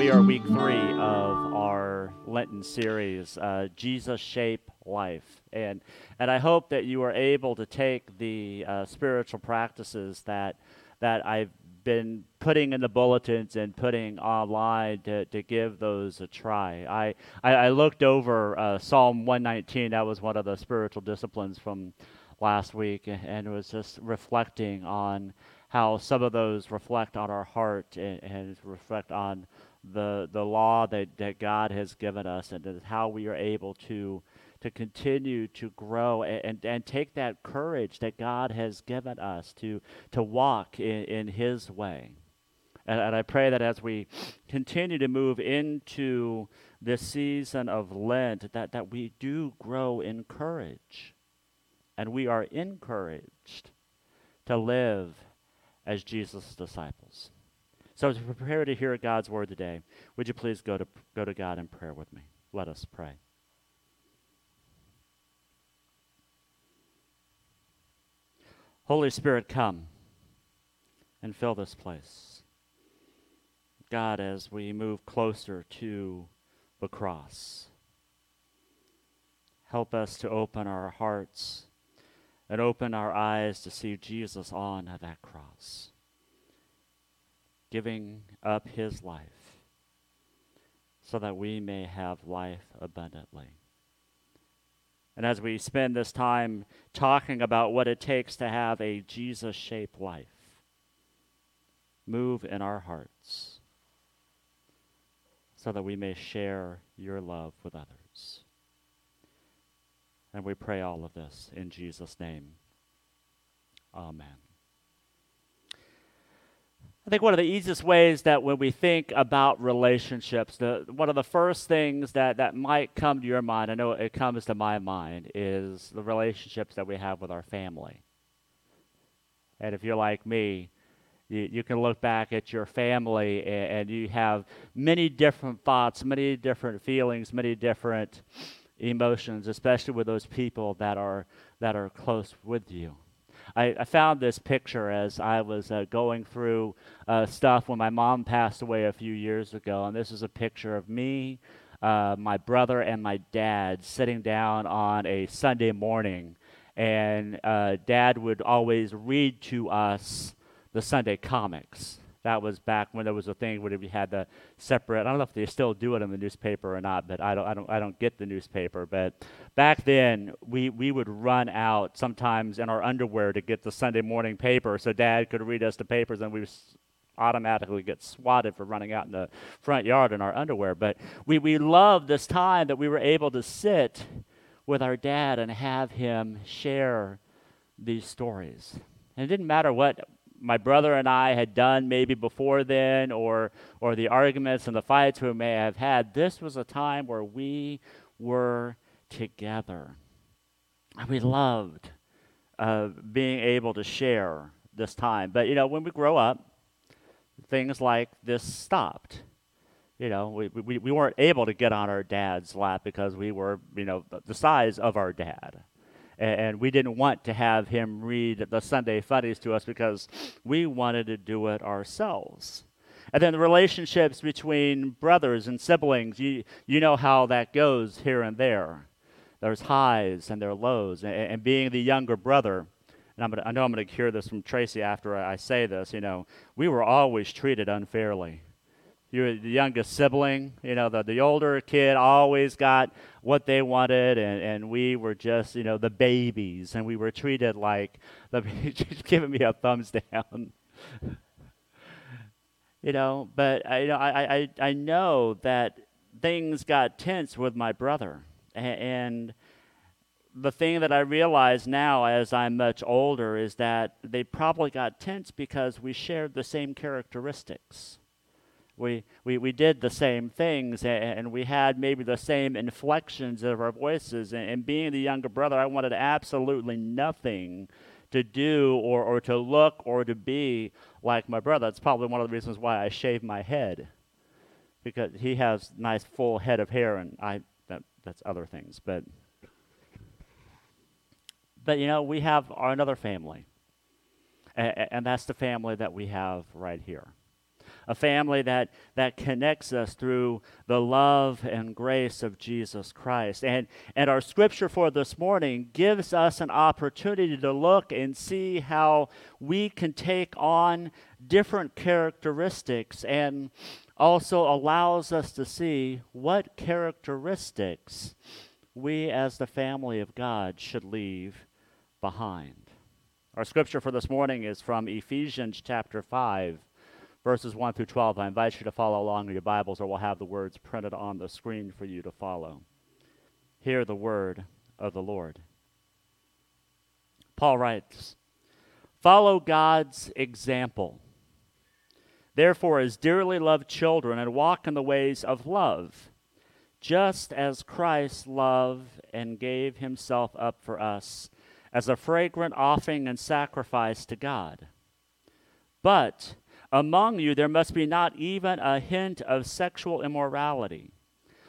We are week three of our Lenten series, uh, Jesus Shape Life. And, and I hope that you are able to take the uh, spiritual practices that, that I've been putting in the bulletins and putting online to, to give those a try. I, I, I looked over uh, Psalm 119, that was one of the spiritual disciplines from last week, and was just reflecting on how some of those reflect on our heart and, and reflect on the the law that, that God has given us and how we are able to to continue to grow and, and, and take that courage that God has given us to to walk in, in his way. And, and I pray that as we continue to move into this season of Lent, that, that we do grow in courage. And we are encouraged to live as Jesus' disciples. So we prepare to hear God's word today, would you please go to, go to God in prayer with me? Let us pray. Holy Spirit, come and fill this place. God, as we move closer to the cross, help us to open our hearts and open our eyes to see Jesus on that cross giving up his life so that we may have life abundantly. And as we spend this time talking about what it takes to have a Jesus shaped life, move in our hearts so that we may share your love with others. And we pray all of this in Jesus' name. Amen. I think one of the easiest ways that when we think about relationships, the, one of the first things that, that might come to your mind, I know it comes to my mind, is the relationships that we have with our family. And if you're like me, you, you can look back at your family and, and you have many different thoughts, many different feelings, many different emotions, especially with those people that are, that are close with you. I, I found this picture as I was uh, going through uh, stuff when my mom passed away a few years ago, and this is a picture of me, uh, my brother, and my dad sitting down on a Sunday morning, and uh, Dad would always read to us the Sunday comics. That was back when there was a thing where we had the separate. I don't know if they still do it in the newspaper or not, but I don't. I don't. I don't get the newspaper. But back then, we we would run out sometimes in our underwear to get the Sunday morning paper, so Dad could read us the papers, and we automatically get swatted for running out in the front yard in our underwear. But we we loved this time that we were able to sit with our dad and have him share these stories. And it didn't matter what my brother and I had done maybe before then, or, or the arguments and the fights we may have had, this was a time where we were together. And we loved uh, being able to share this time. But, you know, when we grow up, things like this stopped. You know, we, we, we weren't able to get on our dad's lap because we were, you know, the size of our dad and we didn't want to have him read the Sunday funnies to us because we wanted to do it ourselves. And then the relationships between brothers and siblings, you, you know how that goes here and there. There's highs and there are lows. And, and being the younger brother, and gonna, I know I'm going to hear this from Tracy after I say this, you know, we were always treated unfairly you were the youngest sibling. You know, the, the older kid always got what they wanted, and, and we were just, you know, the babies, and we were treated like, the, giving me a thumbs down. you know, but I, you know, I, I, I know that things got tense with my brother. And the thing that I realize now as I'm much older is that they probably got tense because we shared the same characteristics we, we, we did the same things and, and we had maybe the same inflections of our voices. And, and being the younger brother, I wanted absolutely nothing to do or, or to look or to be like my brother. That's probably one of the reasons why I shave my head because he has nice full head of hair and I that, that's other things. But but you know we have our, another family, a, and that's the family that we have right here a family that, that connects us through the love and grace of Jesus Christ. And, and our scripture for this morning gives us an opportunity to look and see how we can take on different characteristics and also allows us to see what characteristics we as the family of God should leave behind. Our scripture for this morning is from Ephesians chapter 5 verses 1 through 12. I invite you to follow along in your Bibles, or we'll have the words printed on the screen for you to follow. Hear the word of the Lord. Paul writes Follow God's example. Therefore, as dearly loved children, and walk in the ways of love, just as Christ loved and gave himself up for us as a fragrant offering and sacrifice to God. But among you there must be not even a hint of sexual immorality,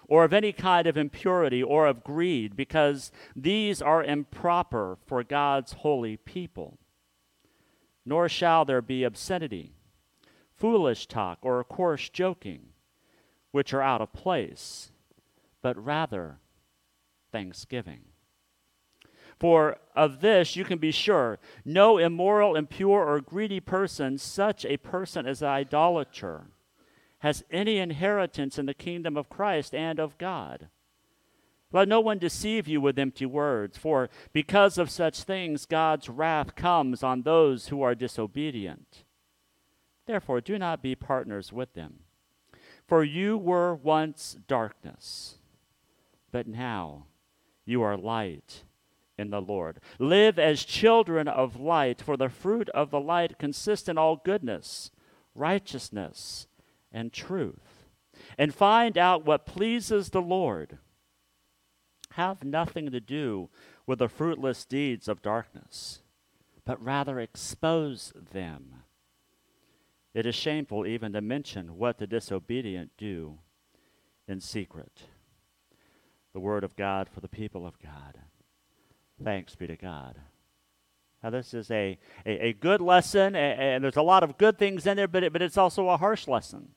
or of any kind of impurity, or of greed, because these are improper for God's holy people. Nor shall there be obscenity, foolish talk, or coarse joking, which are out of place, but rather thanksgiving. For of this you can be sure no immoral, impure, or greedy person, such a person as an idolater, has any inheritance in the kingdom of Christ and of God. Let no one deceive you with empty words, for because of such things God's wrath comes on those who are disobedient. Therefore, do not be partners with them. For you were once darkness, but now you are light in the Lord. Live as children of light, for the fruit of the light consists in all goodness, righteousness, and truth. And find out what pleases the Lord. Have nothing to do with the fruitless deeds of darkness, but rather expose them. It is shameful even to mention what the disobedient do in secret. The word of God for the people of God. Thanks be to God. Now, this is a, a, a good lesson, and, and, there's a lot of good things in there, but, it, but it's also a harsh lesson.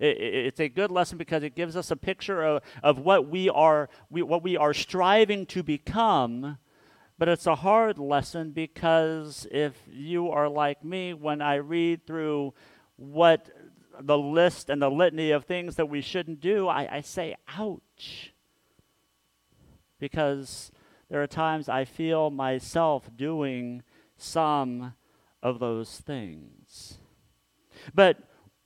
It, it, it's a good lesson because it gives us a picture of, of what, we are, we, what we are striving to become, but it's a hard lesson because if you are like me, when I read through what the list and the litany of things that we shouldn't do, I, I say, ouch. Because there are times I feel myself doing some of those things. But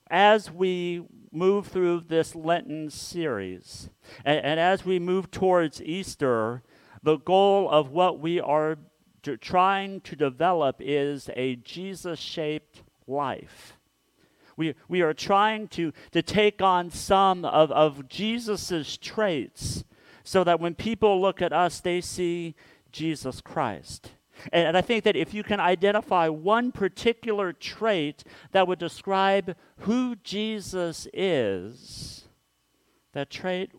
as we move through this Lenten series, and, and as we move towards Easter, the goal of what we are to, trying to develop is a Jesus shaped life. We, we are trying to, to take on some of, of Jesus' traits so that when people look at us, they see Jesus Christ. And, and I think that if you can identify one particular trait that would describe who Jesus is, that trait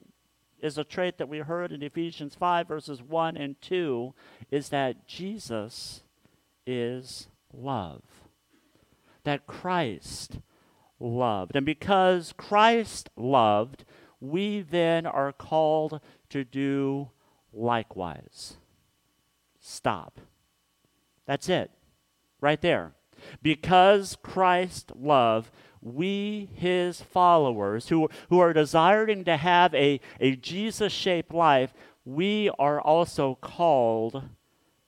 is a trait that we heard in Ephesians 5, verses 1 and 2, is that Jesus is love. That Christ loved. And because Christ loved, we then are called to do likewise. Stop. That's it. Right there. Because Christ loved, we, his followers, who, who are desiring to have a, a Jesus shaped life, we are also called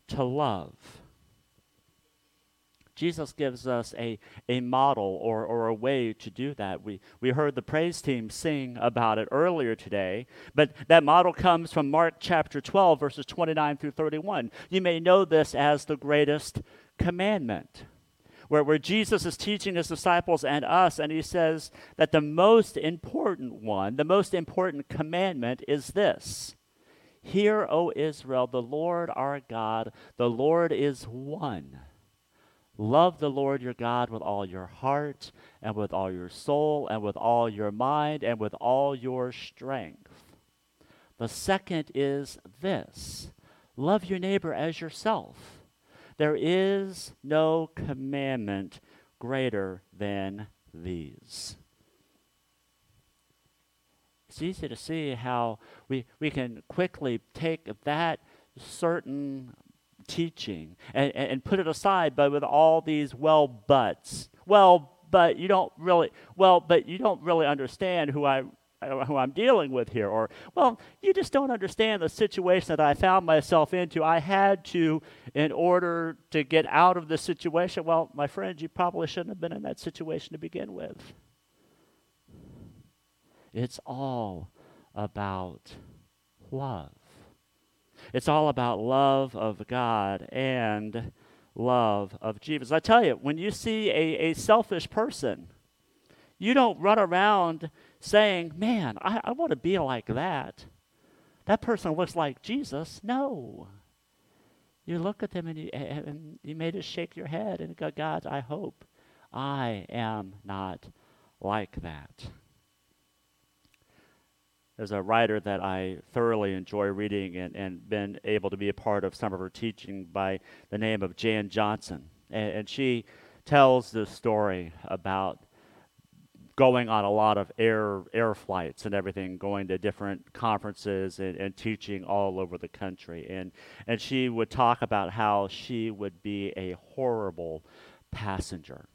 to love. Jesus gives us a, a model or, or a way to do that. We, we heard the praise team sing about it earlier today, but that model comes from Mark chapter 12, verses 29 through 31. You may know this as the greatest commandment. where, where Jesus is teaching his disciples and us, and he says that the most important one, the most important commandment is this Hear, O Israel, the Lord our God, the Lord is one. Love the Lord your God with all your heart, and with all your soul, and with all your mind, and with all your strength. The second is this love your neighbor as yourself. There is no commandment greater than these. It's easy to see how we, we can quickly take that certain teaching and, and, and put it aside, but with all these well buts. Well, but you don't really well, but you don't really understand who I who I'm dealing with here, or, well, you just don't understand the situation that I found myself into. I had to, in order to get out of this situation. Well, my friend, you probably shouldn't have been in that situation to begin with. It's all about love. It's all about love of God and love of Jesus. I tell you, when you see a, a selfish person, you don't run around saying, Man, I, I want to be like that. That person looks like Jesus. No. You look at them and you, and you may just shake your head and go, God, I hope I am not like that. There's a writer that I thoroughly enjoy reading and, and been able to be a part of some of her teaching by the name of Jan Johnson. And, and she tells this story about going on a lot of air air flights and everything, going to different conferences and, and teaching all over the country. And and she would talk about how she would be a horrible passenger.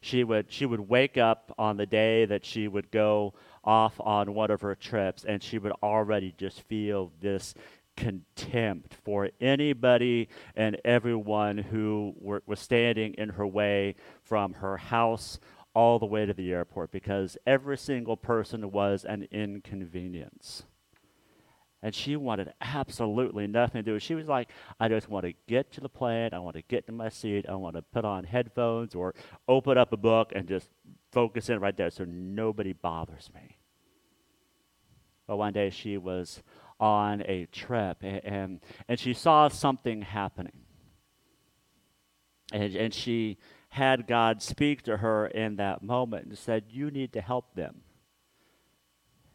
She would she would wake up on the day that she would go off on one of her trips and she would already just feel this contempt for anybody and everyone who were, was standing in her way from her house all the way to the airport because every single person was an inconvenience. And she wanted absolutely nothing to do. She was like, I just want to get to the plane. I want to get to my seat. I want to put on headphones or open up a book and just focus in right there so nobody bothers me. But one day she was on a trip and, and, and she saw something happening. And, and she had God speak to her in that moment and said, You need to help them.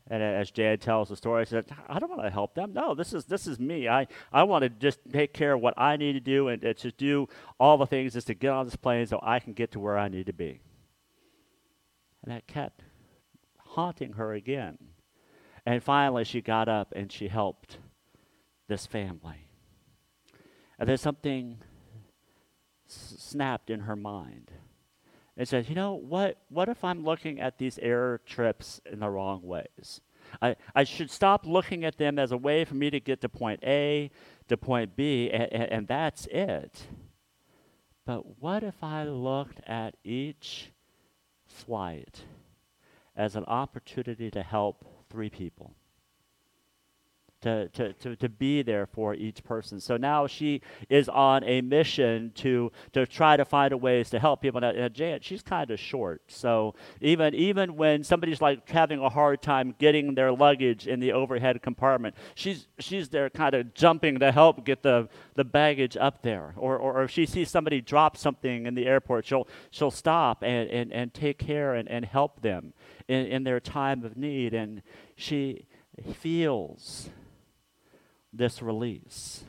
And as Jan tells the story, I said, I don't want to help them. No, this is this is me. I, I want to just take care of what I need to do and, and to do all the things just to get on this plane so I can get to where I need to be. And that kept haunting her again. And finally she got up and she helped this family. And there's something snapped in her mind. It says, you know, what, what if I'm looking at these air trips in the wrong ways? I, I should stop looking at them as a way for me to get to point A to point B, and, and, and that's it. But what if I looked at each flight as an opportunity to help three people? To, to, to, to be there for each person. So now she is on a mission to, to try to find ways to help people. And uh, Janet, she's kind of short. So even, even when somebody's like having a hard time getting their luggage in the overhead compartment, she's, she's there kind of jumping to help get the, the baggage up there. Or, or, or if she sees somebody drop something in the airport, she'll, she'll stop and, and, and take care and, and help them in, in their time of need. And she feels this release.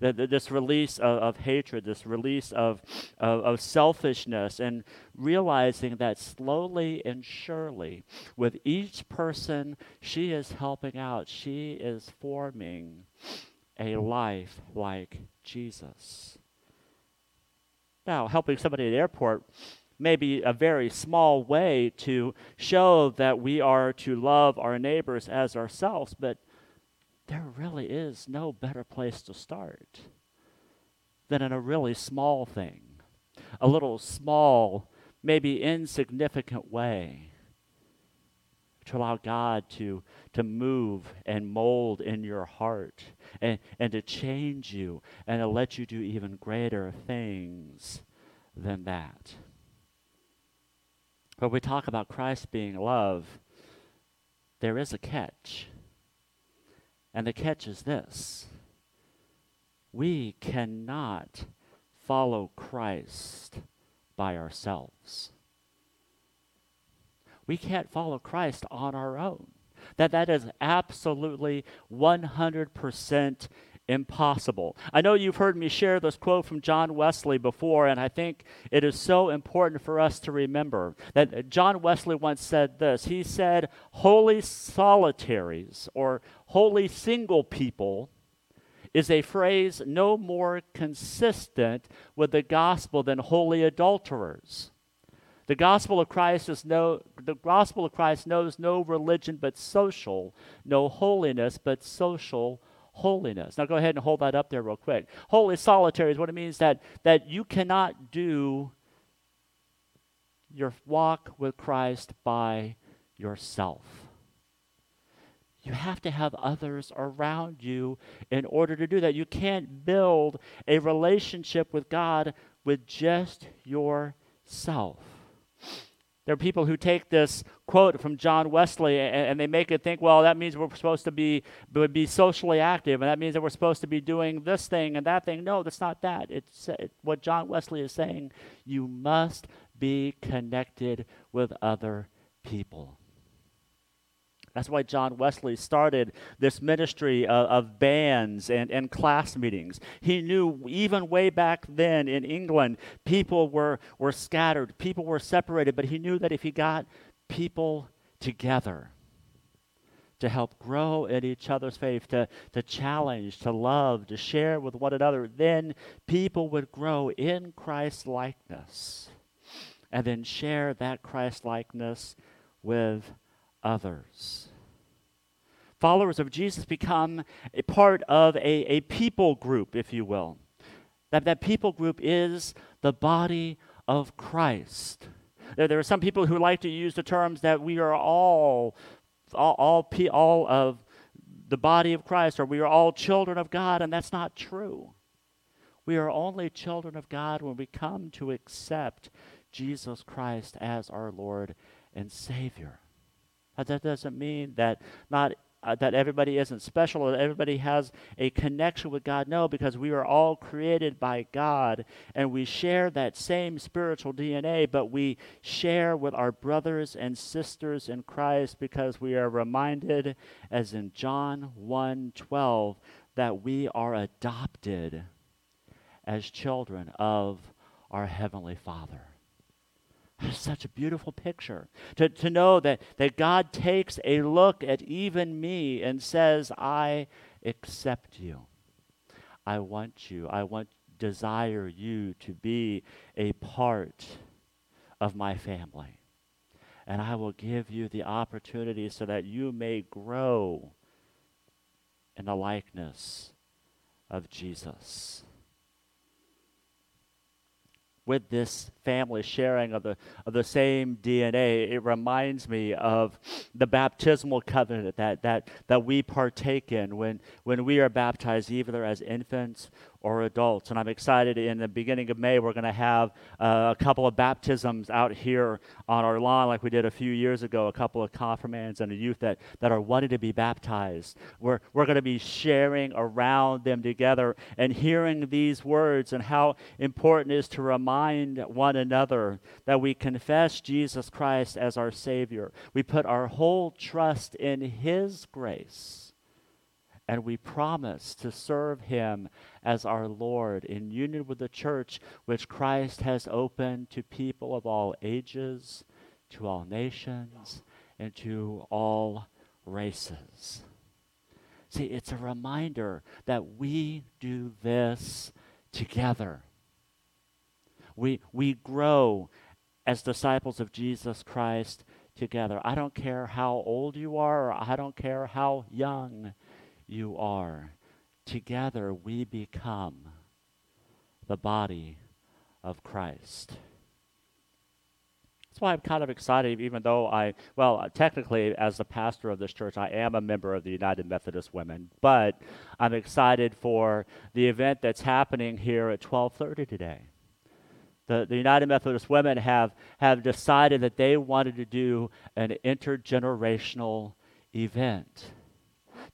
This release of, of hatred, this release of, of, of, selfishness, and realizing that slowly and surely, with each person she is helping out, she is forming a life like Jesus. Now, helping somebody at the airport may be a very small way to show that we are to love our neighbors as ourselves, but there really is no better place to start than in a really small thing, a little small, maybe insignificant way to allow God to, to move and mold in your heart and, and to change you and to let you do even greater things than that. But we talk about Christ being love, there is a catch. And the catch is this we cannot follow Christ by ourselves. We can't follow Christ on our own. That that is absolutely 100% impossible. I know you've heard me share this quote from John Wesley before, and I think it is so important for us to remember that John Wesley once said this. He said, Holy solitaries or holy single people is a phrase no more consistent with the gospel than holy adulterers. The gospel of Christ is no the gospel of Christ knows no religion but social, no holiness but social holiness. Now go ahead and hold that up there real quick. Holy solitary is what it means that that you cannot do your walk with Christ by yourself. You have to have others around you in order to do that. You can't build a relationship with God with just yourself. There are people who take this quote from John Wesley and, and, they make it think, well, that means we're supposed to be, be socially active, and that means that we're supposed to be doing this thing and that thing. No, that's not that. It's uh, it, what John Wesley is saying. You must be connected with other people. That's why John Wesley started this ministry of, of, bands and, and class meetings. He knew even way back then in England, people were, were scattered, people were separated, but he knew that if he got people together, to help grow in each other's faith, to, to challenge, to love, to share with one another, then people would grow in Christ likeness and then share that Christ likeness with others. Followers of Jesus become a part of a, a people group, if you will. That, that people group is the body of Christ. There, there are some people who like to use the terms that we are all, all, all, all of the body of Christ, or we are all children of God, and that's not true. We are only children of God when we come to accept Jesus Christ as our Lord and Savior. That doesn't mean that not uh, that everybody isn't special or that everybody has a connection with God. No, because we are all created by God and we share that same spiritual DNA, but we share with our brothers and sisters in Christ because we are reminded, as in John 1 12, that we are adopted as children of our Heavenly Father. Such a beautiful picture to, to know that, that God takes a look at even me and says, I accept you. I want you. I want desire you to be a part of my family. And I will give you the opportunity so that you may grow in the likeness of Jesus with this family sharing of the, of the same DNA, it reminds me of the baptismal covenant that, that, that we partake in when, when we are baptized, either as infants or adults. And I'm excited in the beginning of May, we're going to have uh, a couple of baptisms out here on our lawn, like we did a few years ago, a couple of confirmands and a youth that, that are wanting to be baptized. We're, we're going to be sharing around them together and hearing these words and how important it is to remind one another that we confess Jesus Christ as our Savior. We put our whole trust in His grace and we promise to serve him as our Lord in union with the church which Christ has opened to people of all ages, to all nations, and to all races. See, it's a reminder that we do this together. We, we grow as disciples of Jesus Christ together. I don't care how old you are, or I don't care how young you are. Together we become the body of Christ. That's why I'm kind of excited, even though I, well, technically, as the pastor of this church, I am a member of the United Methodist Women, but I'm excited for the event that's happening here at 12:30 today. The, the United Methodist Women have, have decided that they wanted to do an intergenerational event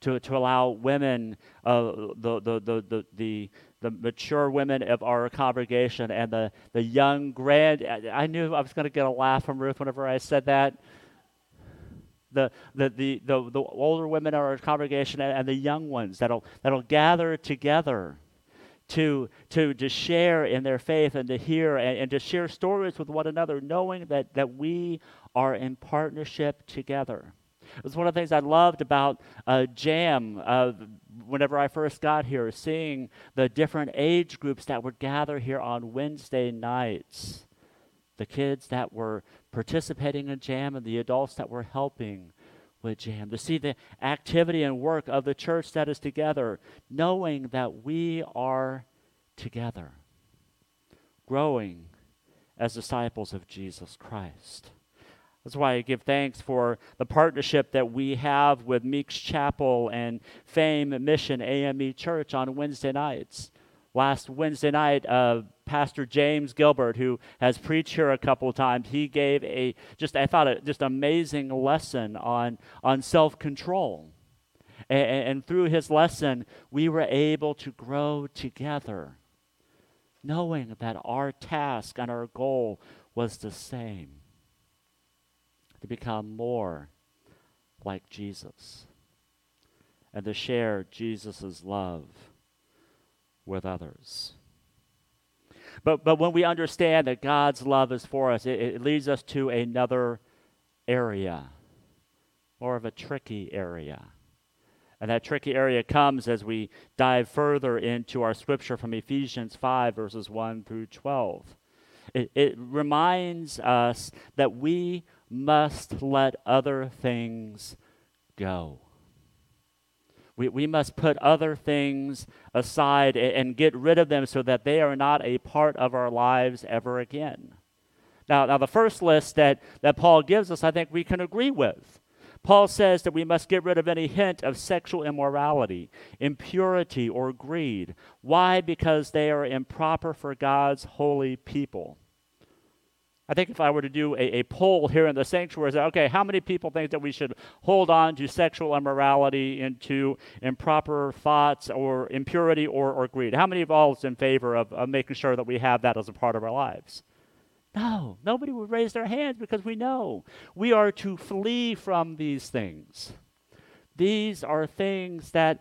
to, to allow women, uh, the, the, the, the, the, the mature women of our congregation and the, the young grand. I knew I was going to get a laugh from Ruth whenever I said that. The, the, the, the, the older women of our congregation and, and the young ones that'll, that'll gather together to, to, to share in their faith and to hear and, and to share stories with one another, knowing that, that we are in partnership together. It was one of the things I loved about uh, Jam uh, whenever I first got here, seeing the different age groups that would gather here on Wednesday nights. The kids that were participating in Jam and the adults that were helping with Jam. To see the activity and work of the church that is together, knowing that we are together, growing as disciples of Jesus Christ. That's why I give thanks for the partnership that we have with Meeks Chapel and Fame Mission AME Church on Wednesday nights. Last Wednesday night, uh, Pastor James Gilbert, who has preached here a couple of times, he gave a just I thought a just amazing lesson on on self control. And, and through his lesson, we were able to grow together, knowing that our task and our goal was the same to become more like Jesus and to share Jesus' love with others. But, but when we understand that God's love is for us, it, it leads us to another area, more of a tricky area. And that tricky area comes as we dive further into our scripture from Ephesians 5, verses 1 through 12. It, it reminds us that we must let other things go. We, we must put other things aside and, and get rid of them so that they are not a part of our lives ever again. Now, now the first list that, that Paul gives us, I think we can agree with. Paul says that we must get rid of any hint of sexual immorality, impurity, or greed. Why? Because they are improper for God's holy people. I think if I were to do a, a poll here in the sanctuary, say, okay, how many people think that we should hold on to sexual immorality, into improper thoughts or impurity or, or greed? How many of all is in favor of, of making sure that we have that as a part of our lives? No, nobody would raise their hands because we know we are to flee from these things. These are things that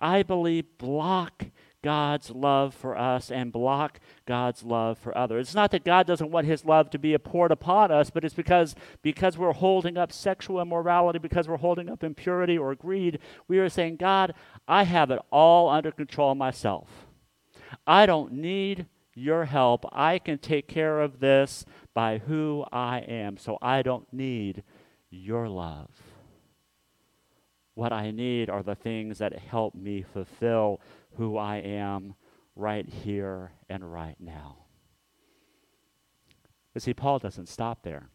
I believe block God's love for us and block God's love for others. It's not that God doesn't want his love to be poured upon us, but it's because because we're holding up sexual immorality, because we're holding up impurity or greed, we are saying, God, I have it all under control myself. I don't need your help. I can take care of this by who I am. So I don't need your love. What I need are the things that help me fulfill who I am right here and right now. But see, Paul doesn't stop there.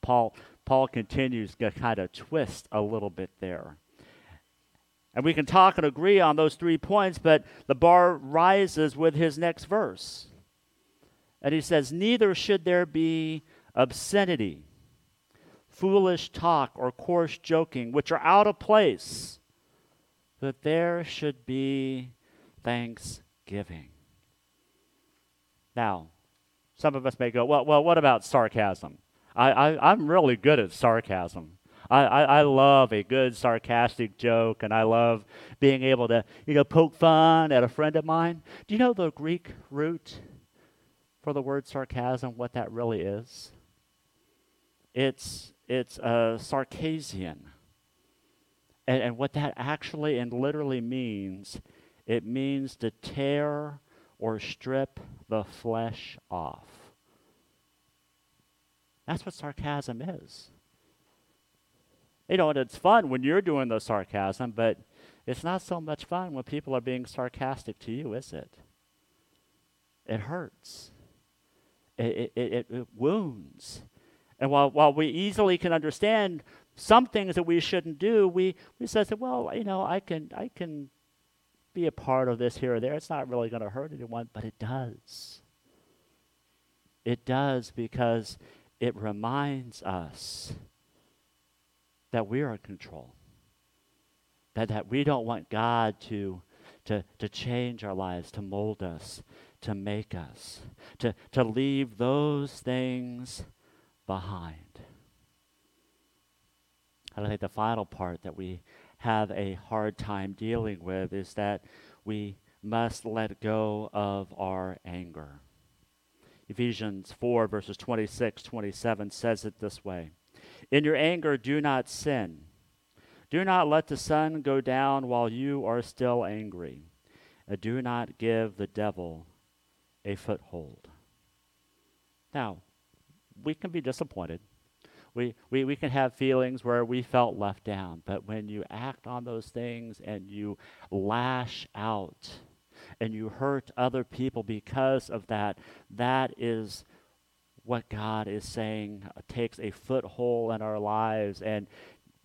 Paul, Paul continues to kind of twist a little bit there. And we can talk and agree on those three points, but the bar rises with his next verse. And he says, Neither should there be obscenity, foolish talk, or coarse joking, which are out of place that there should be thanksgiving. Now, some of us may go, well, well what about sarcasm? I, I, I'm really good at sarcasm. I, I, I, love a good sarcastic joke, and I love being able to, you know, poke fun at a friend of mine. Do you know the Greek root for the word sarcasm? What that really is? It's it's a sarkazein. And, and what that actually and literally means, it means to tear or strip the flesh off. That's what sarcasm is. You know, and it's fun when you're doing the sarcasm, but it's not so much fun when people are being sarcastic to you, is it? It hurts. It, it, it, it wounds. And while, while we easily can understand some things that we shouldn't do, we, we say, well, you know, I can, I can be a part of this here or there. It's not really going to hurt anyone, but it does. It does because it reminds us that we're in control. That, that we don't want God to, to, to change our lives, to mold us, to make us, to, to leave those things behind. And I think the final part that we have a hard time dealing with is that we must let go of our anger. Ephesians 4, verses 26, 27 says it this way In your anger, do not sin. Do not let the sun go down while you are still angry. And do not give the devil a foothold. Now, we can be disappointed. We, we, we can have feelings where we felt left down, but when you act on those things and you lash out and you hurt other people because of that, that is what God is saying uh, takes a foothold in our lives and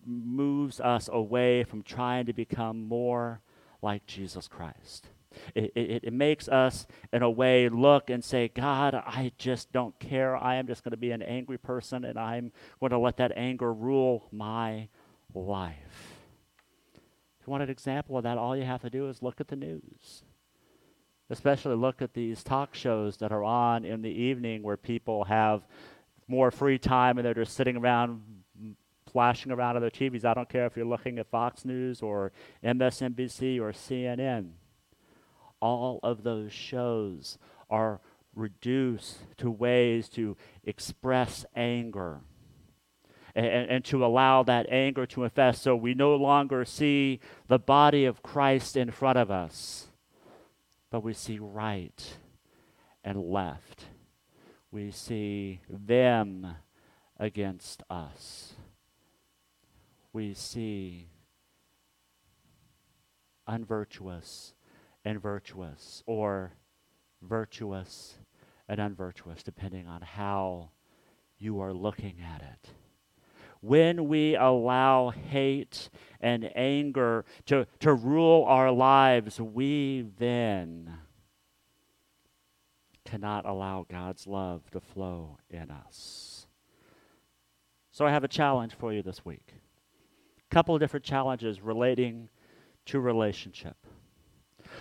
moves us away from trying to become more like Jesus Christ. It, it, it, makes us, in a way, look and say, God, I just don't care. I am just going to be an angry person, and I'm going to let that anger rule my life. If you want an example of that, all you have to do is look at the news. Especially look at these talk shows that are on in the evening where people have more free time and they're just sitting around mm, flashing around on their TVs. I don't care if you're looking at Fox News or MSNBC or CNN all of those shows are reduced to ways to express anger and, and, to allow that anger to infest so we no longer see the body of Christ in front of us, but we see right and left. We see them against us. We see unvirtuous and virtuous, or virtuous and unvirtuous, depending on how you are looking at it. When we allow hate and anger to, to rule our lives, we then cannot allow God's love to flow in us. So I have a challenge for you this week. A couple of different challenges relating to relationship.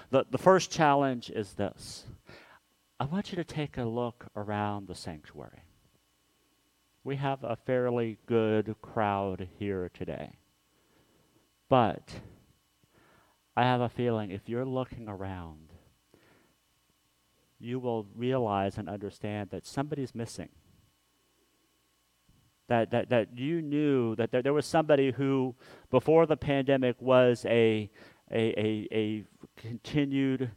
The, the first challenge is this I want you to take a look around the sanctuary. We have a fairly good crowd here today. But I have a feeling if you're looking around, you will realize and understand that somebody's missing. That, that, that you knew that there, there was somebody who, before the pandemic, was a, a, a, a continued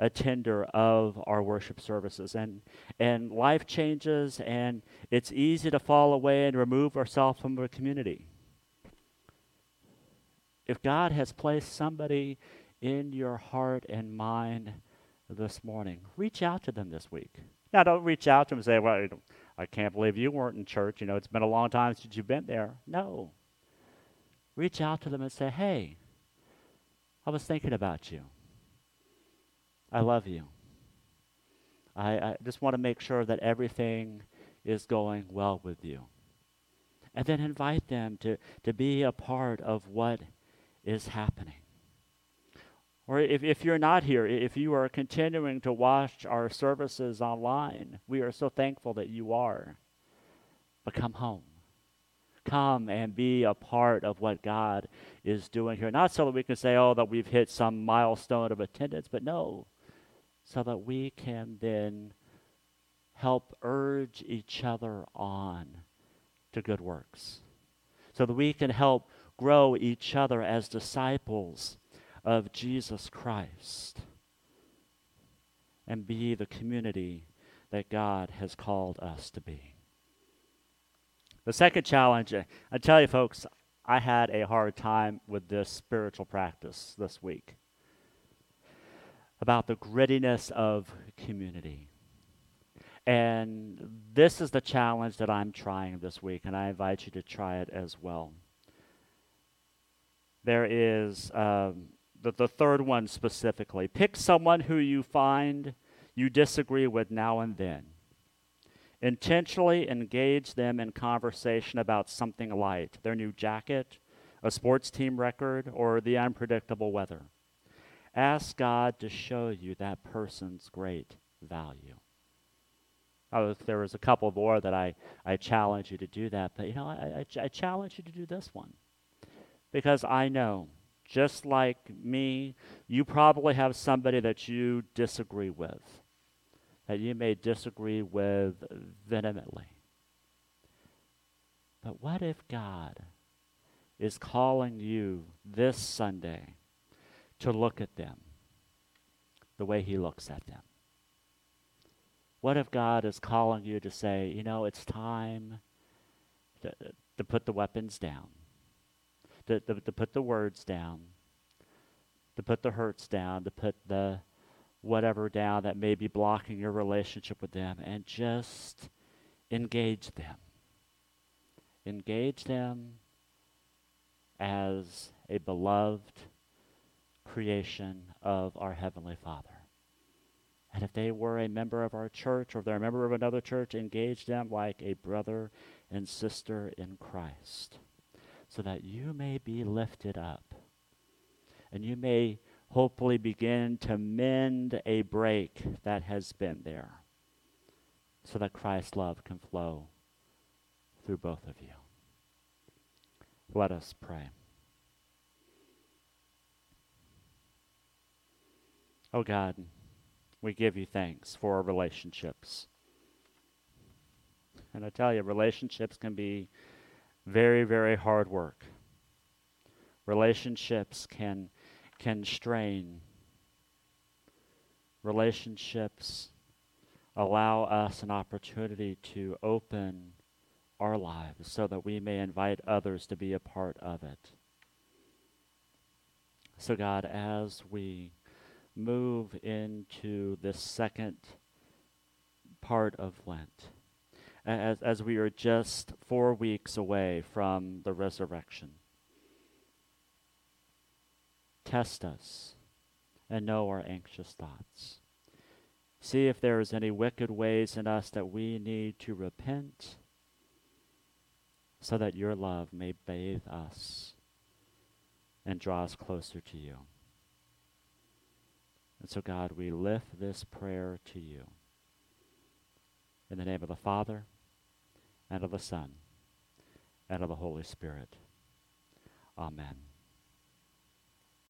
attender of our worship services. And, and life changes, and it's easy to fall away and remove ourselves from the community. If God has placed somebody in your heart and mind this morning, reach out to them this week. Now, don't reach out to them and say, Well, I can't believe you weren't in church. You know, it's been a long time since you've been there. No. Reach out to them and say, Hey, I was thinking about you. I love you. I, I just want to make sure that everything is going well with you. And then invite them to, to be a part of what is happening. Or if, if you're not here, if you are continuing to watch our services online, we are so thankful that you are. But come home come and be a part of what God is doing here. Not so that we can say, oh, that we've hit some milestone of attendance, but no, so that we can then help urge each other on to good works. So that we can help grow each other as disciples of Jesus Christ and be the community that God has called us to be. The second challenge, I tell you, folks, I had a hard time with this spiritual practice this week about the grittiness of community. And this is the challenge that I'm trying this week, and I invite you to try it as well. There is um, the, the third one specifically pick someone who you find you disagree with now and then Intentionally engage them in conversation about something light their new jacket, a sports team record, or the unpredictable weather. Ask God to show you that person's great value. Oh, there was a couple more that I, I challenge you to do that, but you know, I, I, I challenge you to do this one. Because I know, just like me, you probably have somebody that you disagree with, that you may disagree with vehemently. But what if God is calling you this Sunday to look at them the way He looks at them? What if God is calling you to say, you know, it's time to, to put the weapons down, to, to, to put the words down, to put the hurts down, to put the whatever down that may be blocking your relationship with them, and just engage them. Engage them as a beloved creation of our Heavenly Father. And if they were a member of our church or they're a member of another church, engage them like a brother and sister in Christ so that you may be lifted up and you may hopefully begin to mend a break that has been there so that Christ's love can flow through both of you. Let us pray. Oh God, we give you thanks for our relationships. And I tell you, relationships can be very, very hard work. Relationships can can strain. Relationships allow us an opportunity to open our lives so that we may invite others to be a part of it. So, God, as we move into this second part of Lent, as, as we are just four weeks away from the resurrection. Test us and know our anxious thoughts. See if there is any wicked ways in us that we need to repent so that your love may bathe us and draw us closer to you. And so, God, we lift this prayer to you. In the name of the Father, and of the Son, and of the Holy Spirit. Amen.